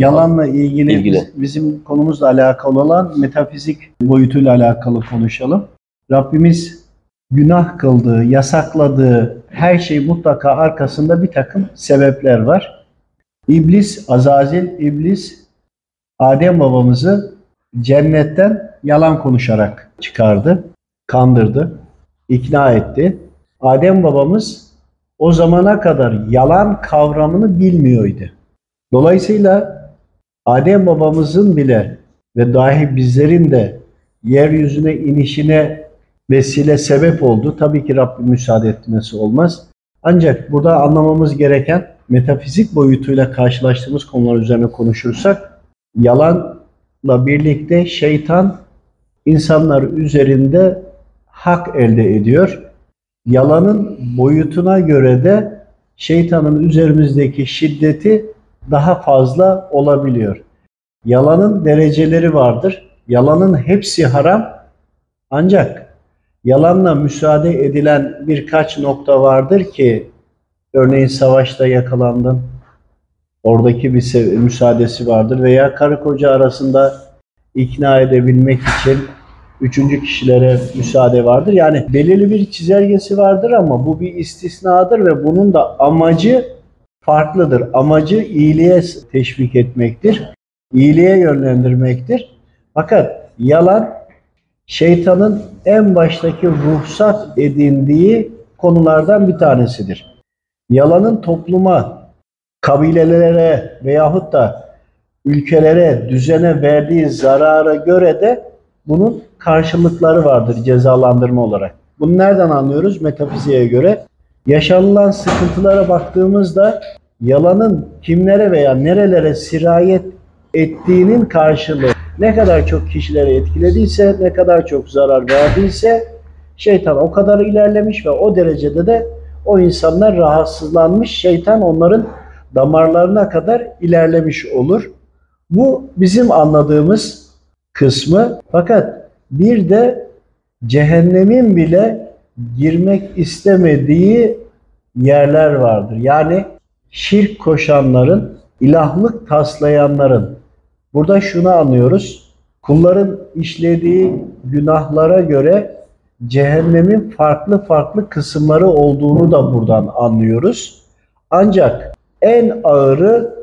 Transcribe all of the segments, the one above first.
Yalanla ilgili, İlgili. biz- bizim konumuzla alakalı olan metafizik boyutuyla alakalı konuşalım. Rabbimiz günah kıldığı, yasakladığı her şey mutlaka arkasında bir takım sebepler var. İblis, Azazil, İblis Adem babamızı cennetten yalan konuşarak çıkardı, kandırdı, ikna etti. Adem babamız o zamana kadar yalan kavramını bilmiyordu. Dolayısıyla Adem babamızın bile ve dahi bizlerin de yeryüzüne inişine vesile sebep oldu. Tabii ki Rabbim müsaade etmesi olmaz. Ancak burada anlamamız gereken metafizik boyutuyla karşılaştığımız konular üzerine konuşursak yalanla birlikte şeytan insanlar üzerinde hak elde ediyor. Yalanın boyutuna göre de şeytanın üzerimizdeki şiddeti daha fazla olabiliyor. Yalanın dereceleri vardır. Yalanın hepsi haram. Ancak yalanla müsaade edilen birkaç nokta vardır ki örneğin savaşta yakalandın. Oradaki bir müsaadesi vardır veya karı koca arasında ikna edebilmek için üçüncü kişilere müsaade vardır. Yani belirli bir çizelgesi vardır ama bu bir istisnadır ve bunun da amacı farklıdır. Amacı iyiliğe teşvik etmektir. iyiliğe yönlendirmektir. Fakat yalan şeytanın en baştaki ruhsat edindiği konulardan bir tanesidir. Yalanın topluma, kabilelere veyahut da ülkelere, düzene verdiği zarara göre de bunun karşılıkları vardır cezalandırma olarak. Bunu nereden anlıyoruz? Metafiziğe göre. Yaşanılan sıkıntılara baktığımızda yalanın kimlere veya nerelere sirayet ettiğinin karşılığı ne kadar çok kişileri etkilediyse, ne kadar çok zarar verdiyse şeytan o kadar ilerlemiş ve o derecede de o insanlar rahatsızlanmış. Şeytan onların damarlarına kadar ilerlemiş olur. Bu bizim anladığımız kısmı. Fakat bir de cehennemin bile girmek istemediği yerler vardır. Yani şirk koşanların, ilahlık taslayanların. Burada şunu anlıyoruz. Kulların işlediği günahlara göre cehennemin farklı farklı kısımları olduğunu da buradan anlıyoruz. Ancak en ağırı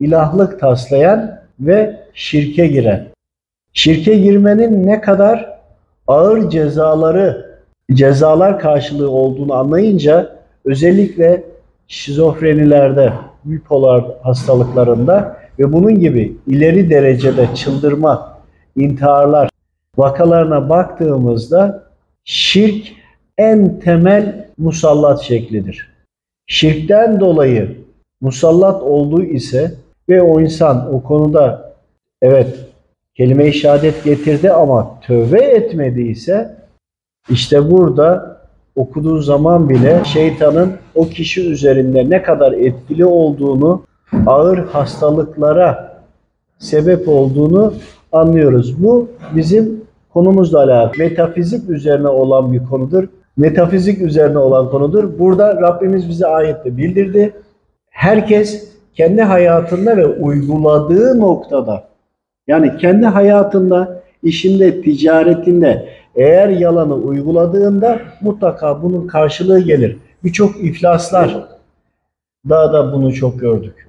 ilahlık taslayan ve şirke giren. Şirke girmenin ne kadar ağır cezaları, cezalar karşılığı olduğunu anlayınca özellikle şizofrenilerde, bipolar hastalıklarında ve bunun gibi ileri derecede çıldırma, intiharlar vakalarına baktığımızda şirk en temel musallat şeklidir. Şirkten dolayı musallat olduğu ise ve o insan o konuda evet kelime-i şehadet getirdi ama tövbe etmediyse işte burada okuduğu zaman bile şeytanın o kişi üzerinde ne kadar etkili olduğunu, ağır hastalıklara sebep olduğunu anlıyoruz. Bu bizim konumuzla alakalı. Metafizik üzerine olan bir konudur. Metafizik üzerine olan konudur. Burada Rabbimiz bize ayette bildirdi. Herkes kendi hayatında ve uyguladığı noktada yani kendi hayatında, işinde, ticaretinde eğer yalanı uyguladığında mutlaka bunun karşılığı gelir. Birçok iflaslar daha da bunu çok gördük.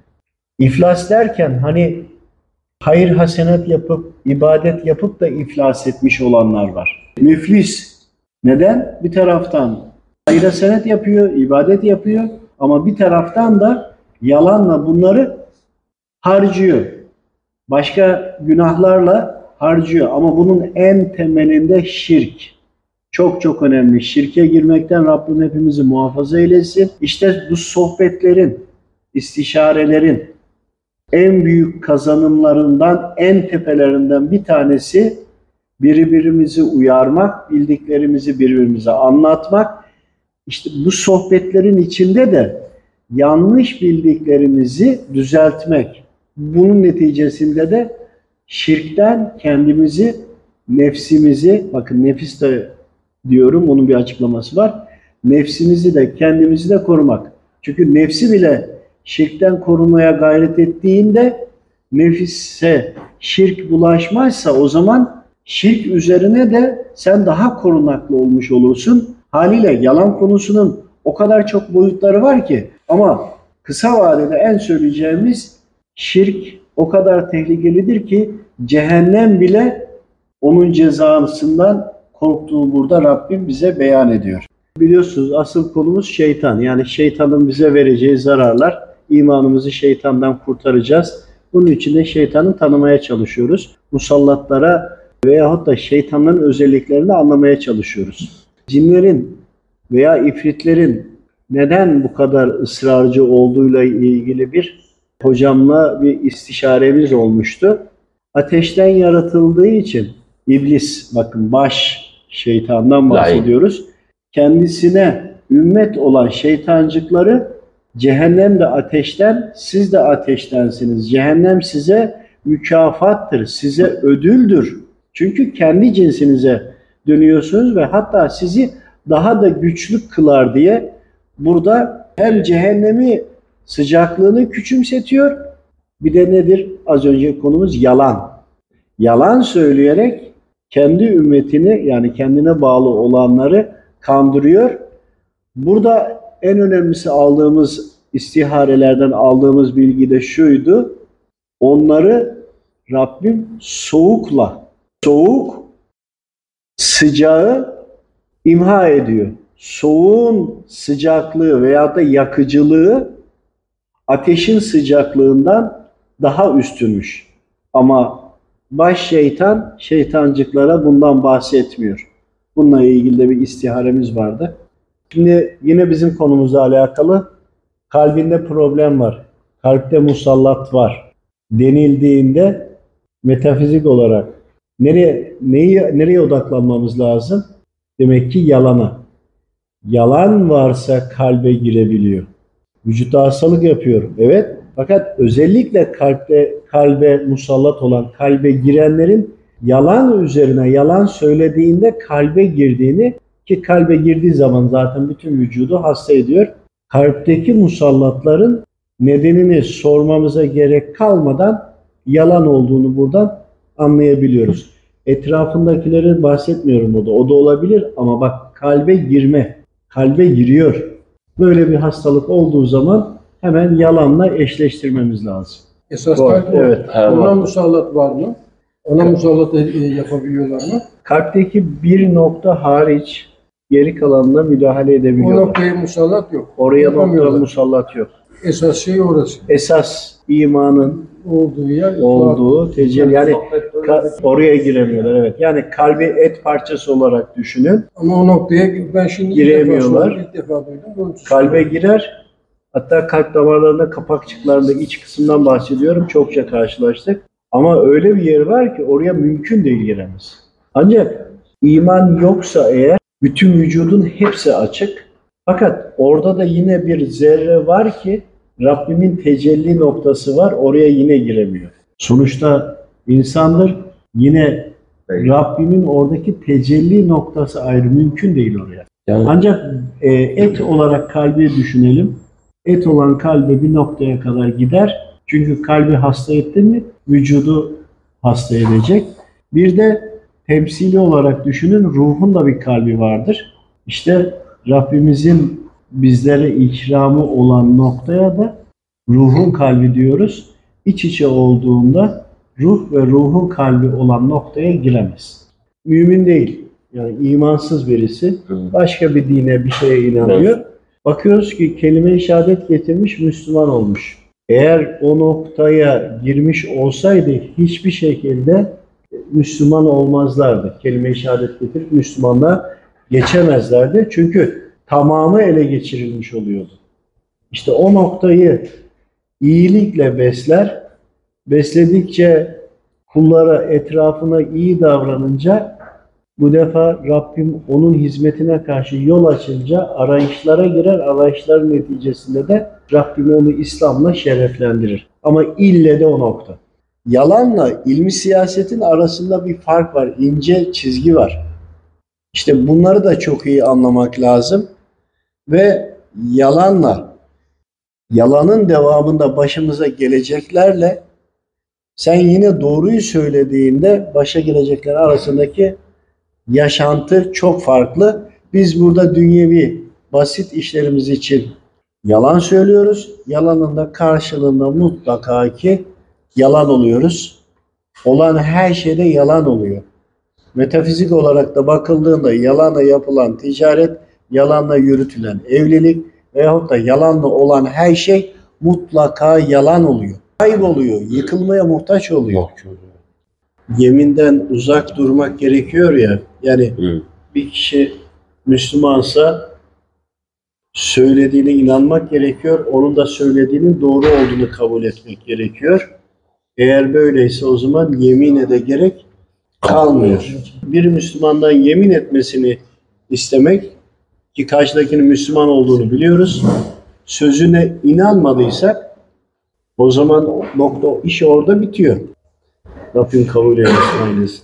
İflas derken hani hayır hasenat yapıp, ibadet yapıp da iflas etmiş olanlar var. Müflis. Neden? Bir taraftan hayır hasenat yapıyor, ibadet yapıyor ama bir taraftan da yalanla bunları harcıyor. Başka günahlarla harcıyor ama bunun en temelinde şirk. Çok çok önemli. Şirke girmekten Rabbim hepimizi muhafaza eylesin. İşte bu sohbetlerin, istişarelerin en büyük kazanımlarından, en tepelerinden bir tanesi birbirimizi uyarmak, bildiklerimizi birbirimize anlatmak. İşte bu sohbetlerin içinde de yanlış bildiklerimizi düzeltmek. Bunun neticesinde de şirkten kendimizi, nefsimizi, bakın nefis de diyorum, onun bir açıklaması var. Nefsimizi de kendimizi de korumak. Çünkü nefsi bile şirkten korumaya gayret ettiğinde nefise şirk bulaşmazsa o zaman şirk üzerine de sen daha korunaklı olmuş olursun. Haliyle yalan konusunun o kadar çok boyutları var ki ama kısa vadede en söyleyeceğimiz şirk o kadar tehlikelidir ki cehennem bile onun cezasından korktuğu burada Rabbim bize beyan ediyor. Biliyorsunuz asıl konumuz şeytan. Yani şeytanın bize vereceği zararlar. imanımızı şeytandan kurtaracağız. Bunun için de şeytanı tanımaya çalışıyoruz. Musallatlara veyahut da şeytanların özelliklerini anlamaya çalışıyoruz. Cinlerin veya ifritlerin neden bu ısrar ısrarcı olduğuyla ilgili bir hocamla bir istişaremiz olmuştu. Ateşten yaratıldığı için iblis, bakın baş şeytandan bahsediyoruz. Kendisine ümmet olan şeytancıkları cehennem de ateşten, siz de ateştensiniz. Cehennem size mükafattır, size ödüldür. Çünkü kendi cinsinize dönüyorsunuz ve hatta sizi daha da güçlü kılar diye burada hem cehennemi sıcaklığını küçümsetiyor bir de nedir? Az önce konumuz yalan. Yalan söyleyerek kendi ümmetini yani kendine bağlı olanları kandırıyor. Burada en önemlisi aldığımız istiharelerden aldığımız bilgi de şuydu. Onları Rabbim soğukla, soğuk sıcağı imha ediyor. Soğuğun sıcaklığı veya da yakıcılığı ateşin sıcaklığından daha üstünmüş. Ama baş şeytan şeytancıklara bundan bahsetmiyor. Bununla ilgili de bir istiharemiz vardı. Şimdi yine bizim konumuzla alakalı kalbinde problem var. Kalpte musallat var denildiğinde metafizik olarak nereye neyi nereye odaklanmamız lazım? Demek ki yalana. Yalan varsa kalbe girebiliyor. Vücutta hastalık yapıyor. Evet. Fakat özellikle kalpte kalbe musallat olan kalbe girenlerin yalan üzerine yalan söylediğinde kalbe girdiğini ki kalbe girdiği zaman zaten bütün vücudu hasta ediyor. Kalpteki musallatların nedenini sormamıza gerek kalmadan yalan olduğunu buradan anlayabiliyoruz. Etrafındakileri bahsetmiyorum o da. O da olabilir ama bak kalbe girme, kalbe giriyor. Böyle bir hastalık olduğu zaman hemen yalanla eşleştirmemiz lazım. Esas kalp o. evet. Ona musallat var mı? Ona musallat e, yapabiliyorlar mı? Kalpteki bir nokta hariç geri kalanına müdahale O edebiliyorlar. noktaya musallat yok. Oraya nokta musallat yok. Esas şey orası. Esas imanın Olduğu yer. olduğu tecelli yani ka- oraya giremiyorlar evet. Yani kalbi et parçası olarak düşünün. Ama o noktaya ben şimdi Giremiyorlar. ilk defa duydum. Kalbe girer. Hatta kalp damarlarında kapakçıklarında iç kısımdan bahsediyorum. Çokça karşılaştık. Ama öyle bir yer var ki oraya mümkün değil giremez. Ancak iman yoksa eğer bütün vücudun hepsi açık. Fakat orada da yine bir zerre var ki Rabbimin tecelli noktası var. Oraya yine giremiyor. Sonuçta insandır. Yine Rabbimin oradaki tecelli noktası ayrı. Mümkün değil oraya. Yani Ancak e, et olarak kalbi düşünelim. Et olan kalbe bir noktaya kadar gider. Çünkü kalbi hasta ettin mi vücudu hasta edecek. Bir de temsili olarak düşünün ruhun da bir kalbi vardır. İşte Rabbimizin bizlere ikramı olan noktaya da ruhun kalbi diyoruz. İç içe olduğunda ruh ve ruhun kalbi olan noktaya giremez. Mümin değil. Yani imansız birisi başka bir dine bir şeye inanıyor. Bakıyoruz ki kelime-i şehadet getirmiş Müslüman olmuş. Eğer o noktaya girmiş olsaydı hiçbir şekilde Müslüman olmazlardı. Kelime-i şehadet getirip Müslümanlığa geçemezlerdi. Çünkü tamamı ele geçirilmiş oluyordu. İşte o noktayı iyilikle besler. Besledikçe kullara etrafına iyi davranınca bu defa Rabbim onun hizmetine karşı yol açınca arayışlara girer. Arayışların neticesinde de Rabbim onu İslam'la şereflendirir. Ama ille de o nokta. Yalanla ilmi siyasetin arasında bir fark var. ince çizgi var. İşte bunları da çok iyi anlamak lazım. Ve yalanla yalanın devamında başımıza geleceklerle Sen yine doğruyu söylediğinde başa gelecekler arasındaki yaşantı çok farklı. Biz burada dünyevi basit işlerimiz için yalan söylüyoruz. Yalanın da karşılığında mutlaka ki yalan oluyoruz. Olan her şeyde yalan oluyor. Metafizik olarak da bakıldığında yalanla yapılan ticaret, yalanla yürütülen evlilik veyahut da yalanla olan her şey mutlaka yalan oluyor. Kayboluyor, yıkılmaya muhtaç oluyor. Yeminden uzak durmak gerekiyor ya. Yani Hı. bir kişi Müslümansa söylediğine inanmak gerekiyor. Onun da söylediğinin doğru olduğunu kabul etmek gerekiyor. Eğer böyleyse o zaman yemine de gerek kalmıyor. Bir Müslümandan yemin etmesini istemek ki karşıdakinin Müslüman olduğunu biliyoruz. Sözüne inanmadıysak o zaman nokta iş orada bitiyor. Rabbim kabul eylesin.